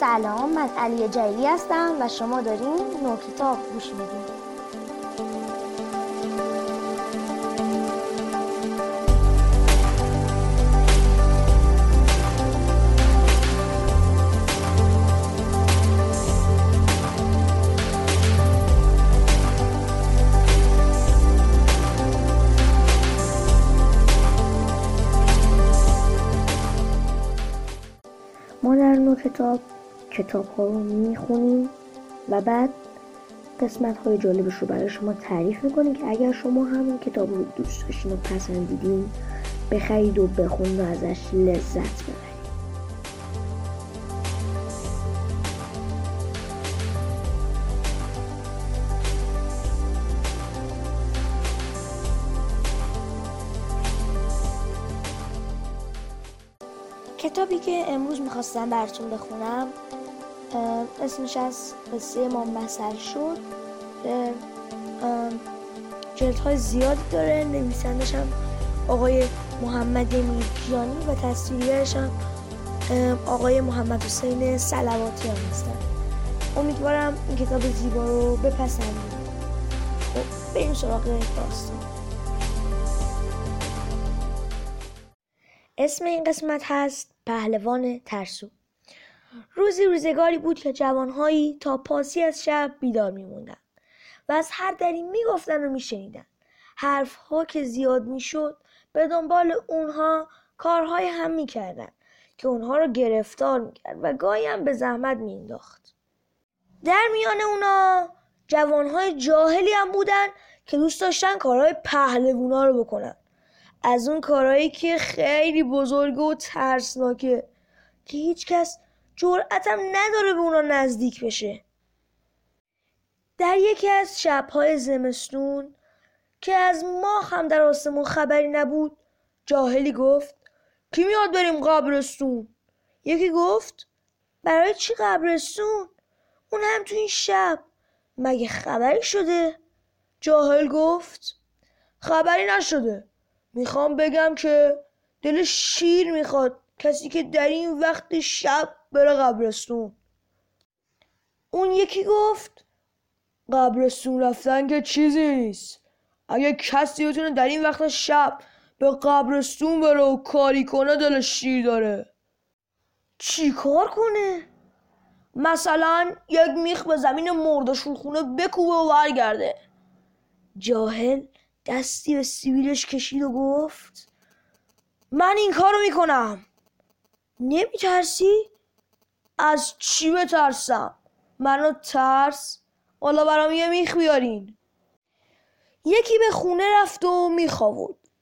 سلام من علی جلیلی هستم و شما دارین نو کتاب گوش میدین. کتاب کتاب ها رو می‌خونیم و بعد قسمت های جالبش رو برای شما تعریف می‌کنیم که اگر شما همین کتاب رو دوست داشتین و پسندیدین بخرید و بخونید و ازش لذت ببرید. کتابی که امروز می‌خواستم براتون بخونم اسمش از قصه ما مثل شد. جلد های زیادی داره. نویسندش هم آقای محمد میرکیانی و تصویرگرش هم آقای محمد حسین سلواتی هستن. امیدوارم این کتاب زیبا رو بپسندید خب بریم سراغ داستان. اسم این قسمت هست پهلوان ترسو. روزی روزگاری بود که جوانهایی تا پاسی از شب بیدار میموندند و از هر دری می‌گفتن و میشنیدن. حرفها که زیاد می‌شد به دنبال اونها کارهای هم می‌کردن که اونها رو گرفتار می‌کرد و گاهی هم به زحمت مینداخت در میان اونا جوانهای جاهلی هم بودن که دوست داشتن کارهای پهلوونا رو بکنن. از اون کارهایی که خیلی بزرگه و ترسناکه که هیچکس جرأتم نداره به اونا نزدیک بشه. در یکی از شبهای زمستون که از ماه هم در آسمون خبری نبود جاهلی گفت کی میاد بریم قبرستون؟ یکی گفت برای چی قبرستون؟ اون هم تو این شب. مگه خبری شده؟ جاهل گفت خبری نشده. می‌خوام بگم که دل شیر می‌خواد. کسی که در این وقت شب بره قبرستون. اون یکی گفت قبرستون رفتن که چیزی نیست. اگه کسی بتونه در این وقت شب به قبرستون بره و کاری کنه دل شیر داره. چی کار کنه؟ مثلا یک میخ به زمین مرده خونه بکوبه و برگرده. جاهل دستی به سیبیلش کشید و گفت من این کارو می‌کنم. نمیترسی؟ از چی بترسم؟ منو ترس؟ حالا برام یه میخ بیارین. یکی به خونه رفت و میخ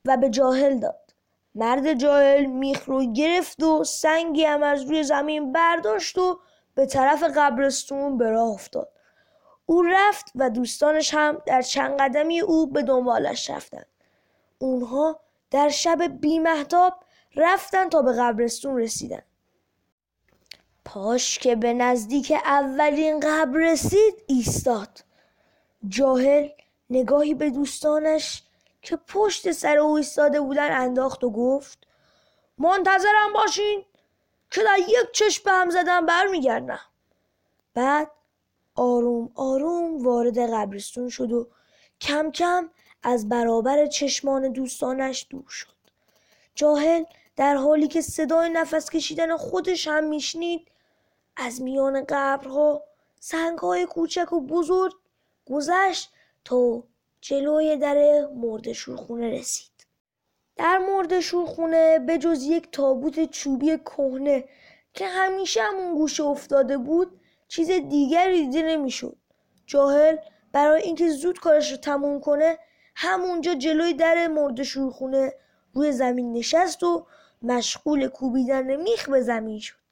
و به جاهل داد. مرد جاهل میخ رو گرفت و سنگی هم از روی زمین برداشت و به طرف قبرستون به راه افتاد. او رفت و دوستانش هم در چند قدمی او به دنبالش رفتند اونها در شب بیمهتاب رفتن تا به قبرستون رسیدن. پاش که به نزدیک اولین قبر رسید ایستاد. جاهل نگاهی به دوستانش که پشت سر او ایستاده بودن انداخت و گفت منتظرم باشین که در یک چشم به هم زدن برمیگردم. بعد آروم آروم وارد قبرستون شد و کم کم از برابر چشمان دوستانش دور شد. جاهل در حالی که صدای نفس کشیدن خودش هم میشنید از میان قبرها سنگهای کوچک و بزرگ گذشت تا جلوی در مرد شورخونه رسید. در مرد شورخونه به جز یک تابوت چوبی کهنه که همیشه همون گوشه افتاده بود چیز دیگری دیده نمی‌شد. جاهل برای اینکه زود کارش رو تموم کنه همونجا جلوی در مرد شورخونه روی زمین نشست و مشغول کوبیدن میخ به زمین شد.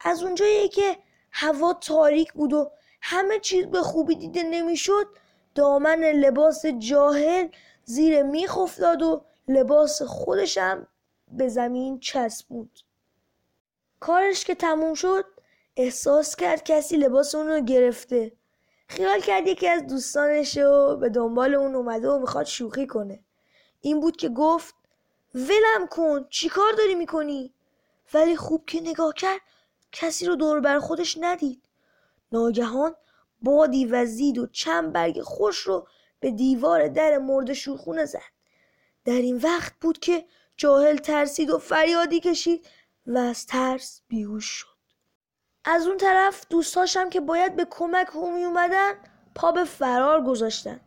از اونجایی که هوا تاریک بود و همه چیز به خوبی دیده نمی‌شد دامن لباس جاهل زیر میخ افتاد و لباس خودشم به زمین چسبوند کارش که تموم شد احساس کرد کسی لباس اون رو گرفته. خیال کرد یکی از دوستانش رو به دنبال اون اومده و می‌خواد شوخی کنه. این بود که گفت ولم کن چی کار داری می‌کنی؟ ولی خوب که نگاه کرد کسی رو دور بر خودش ندید. ناگهان بادی وزید و چند برگ خوش رو به دیوار در مرد شوخونه زد. در این وقت بود که جاهل ترسید و فریادی کشید و از ترس بیهوش شد. از اون طرف دوستاشم که باید به کمک همی اومدن پا به فرار گذاشتن.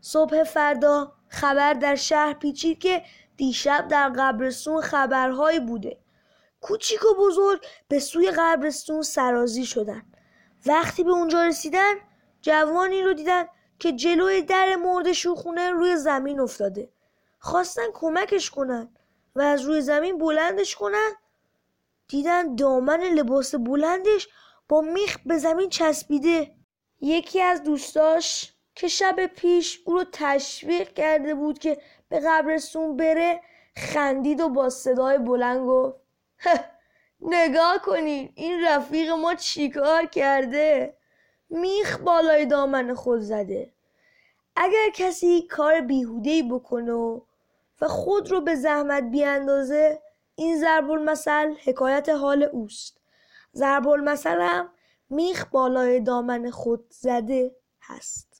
صبح فردا خبر در شهر پیچید که دیشب در قبرستون خبرهایی بوده. کوچیک و بزرگ به سوی قبرستون سرازی شدن. وقتی به اونجا رسیدن جوانی رو دیدن که جلوی در مرد شوخونه روی زمین افتاده. خواستن کمکش کنن و از روی زمین بلندش کنن. دیدن دامن لباس بلندش با میخ به زمین چسبیده. یکی از دوستاش که شب پیش او رو تشویق کرده بود که به قبرستون بره خندید و با صدای بلند گفت نگاه کنین این رفیق ما چیکار کرده؟ میخ بالای دامن خود زده. اگر کسی کار بیهودهی بکنه و خود رو به زحمت بیاندازه این ضرب المثل حکایت حال اوست. ضرب المثل هم میخ بالای دامن خود زده هست.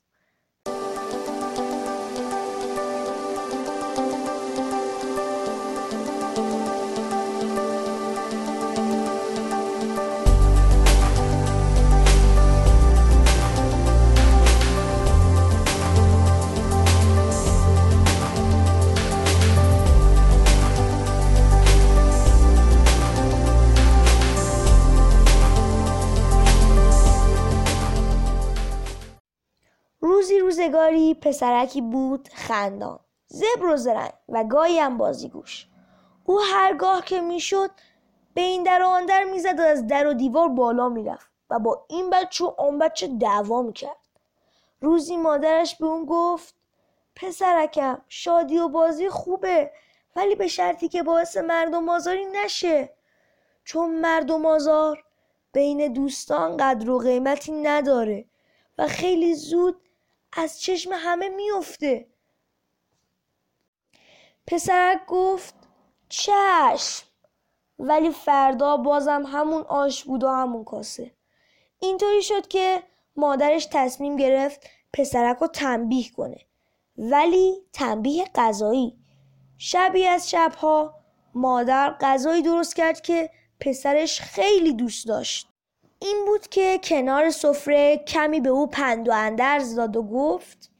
روزگاری پسرکی بود خندان. زبر و زرنگ و گاهی هم بازیگوش. او هرگاه که می‌شد به این در و آن در می‌زد و از در و دیوار بالا می‌رفت و با این بچه و آن بچه دعوا می‌کرد. روزی مادرش به اون گفت پسرکم شادی و بازی خوبه ولی به شرطی که باعث مردم آزاری نشه. چون مردم آزار بین دوستان قدر و قیمتی نداره و خیلی زود از چشم همه میفته. پسرک گفت چشم. ولی فردا بازم همون آش بود و همون کاسه. اینطوری شد که مادرش تصمیم گرفت پسرک رو تنبیه کنه. ولی تنبیه غذایی شبی از شبها مادر غذایی درست کرد که پسرش خیلی دوست داشت. این بود که کنار سفره کمی به او پند و اندرز داد و گفت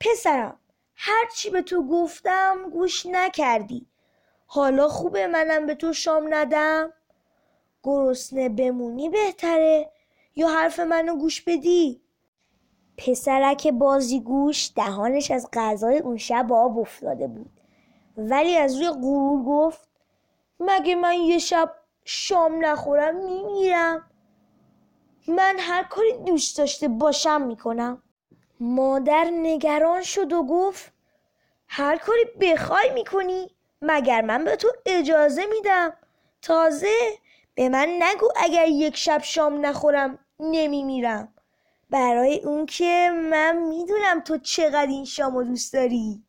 پسرم هرچی به تو گفتم گوش نکردی. حالا خوبه منم به تو شام ندم. گرسنه بمونی بهتره یا حرف منو گوش بدی؟ پسرک بازی گوش دهانش از غذای اون شب آب افتاده بود. ولی از روی غرور گفت مگه من یه شب شام نخورم میمیرم؟ من هر کاری دوست داشته باشم می‌کنم. مادر نگران شد و گفت هر کاری بخوای می‌کنی مگر من به تو اجازه میدم. تازه به من نگو اگر یک شب شام نخورم نمیمیرم. برای اون که من می‌دونم تو چقدر این شامو دوست داری.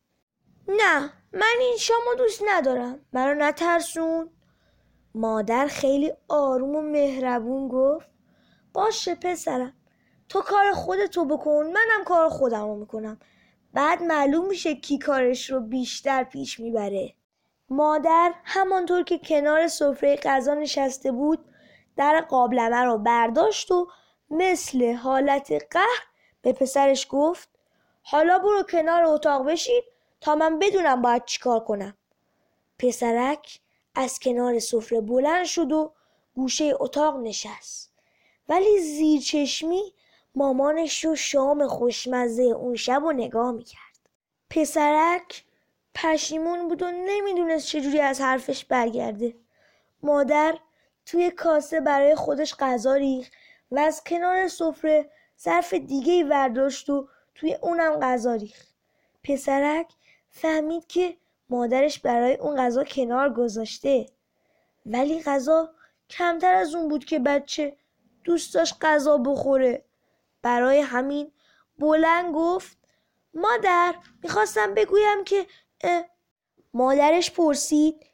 نه من این شامو دوست ندارم. منو نترسون. مادر خیلی آروم و مهربون گفت باشه پسرم. تو کار خودتو بکن منم کار خودم رو می‌کنم. بعد معلوم میشه کی کارش رو بیشتر پیش می‌بره. مادر همانطور که کنار سفره غذا نشسته بود در قابلمه رو برداشت و مثل حالت قهر به پسرش گفت حالا برو کنار اتاق بشید تا من بدونم باید چیکار کنم. پسرک از کنار سفره بلند شد و گوشه اتاق نشست. ولی زیر چشمی مامانش رو شام خوشمزه اون شب و نگاه می‌کرد. پسرک پشیمون بود و نمی‌دونست چجوری از حرفش برگرده. مادر توی کاسه برای خودش غذا ریخ و از کنار سفره ظرف دیگه ای ورداشت و توی اونم غذا ریخ پسرک فهمید که مادرش برای اون غذا کنار گذاشته. ولی غذا کمتر از اون بود که بچه دوست داشت غذا بخوره برای همین بلند گفت مادر می‌خواستم بگویم که مادرش پرسید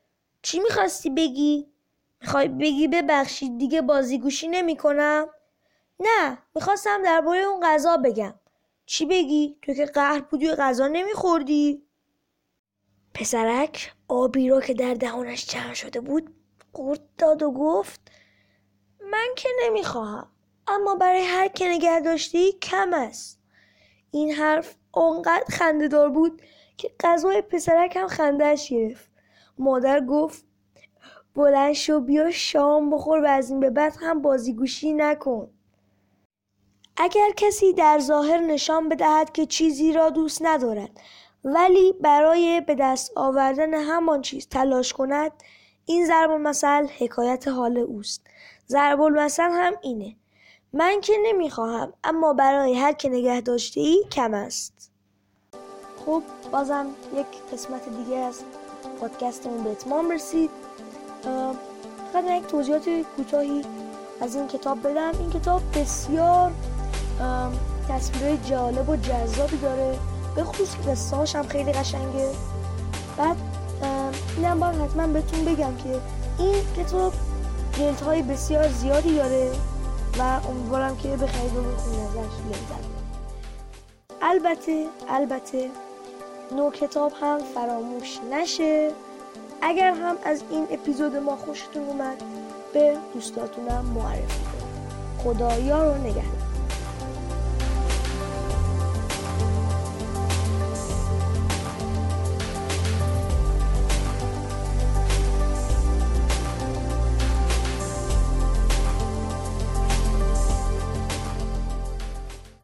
چی می‌خواستی بگی؟ می‌خوای بگی ببخشید دیگه بازیگوشی نمی کنم؟ نه می‌خواستم درباره اون غذا بگم چی بگی؟ تو که قهر بودی و غذا نمیخوردی؟ پسرک آبی را که در دهانش جمع شده بود قورت داد و گفت من که نمی‌خواهم اما برای هر که نگه داشتی کم است. این حرف آنقدر خندهدار بود که غذای پسرک هم خندهش گرفت. مادر گفت بلند شو بیا شام بخور و از این به بعد هم بازیگوشی نکن. اگر کسی در ظاهر نشان بدهد که چیزی را دوست ندارد ولی برای به دست آوردن همان چیز تلاش کند این ضرب المثل حکایت حال اوست. ضرب المثل هم اینه. من که نمی‌خواهم اما برای هر که نگه داشته ای کم است. خب بازم یک قسمت دیگه از پادکستمون به اتمام رسید. فقط یک توضیحات کوتاهی از این کتاب بدم. این کتاب بسیار تصویرهای جالب و جذابی داره. به خصوص قصه هم خیلی قشنگه. بعد اینم باید حتما بهتون بگم که این کتاب جلد های بسیار زیادی داره و امیدوارم که بخرید و بخونید ازش لذت البته البته نو کتاب هم فراموش نشه. اگر هم از این اپیزود ما خوشتون اومد به دوستاتونم معرفی کنید. خدایا رو نگهدار.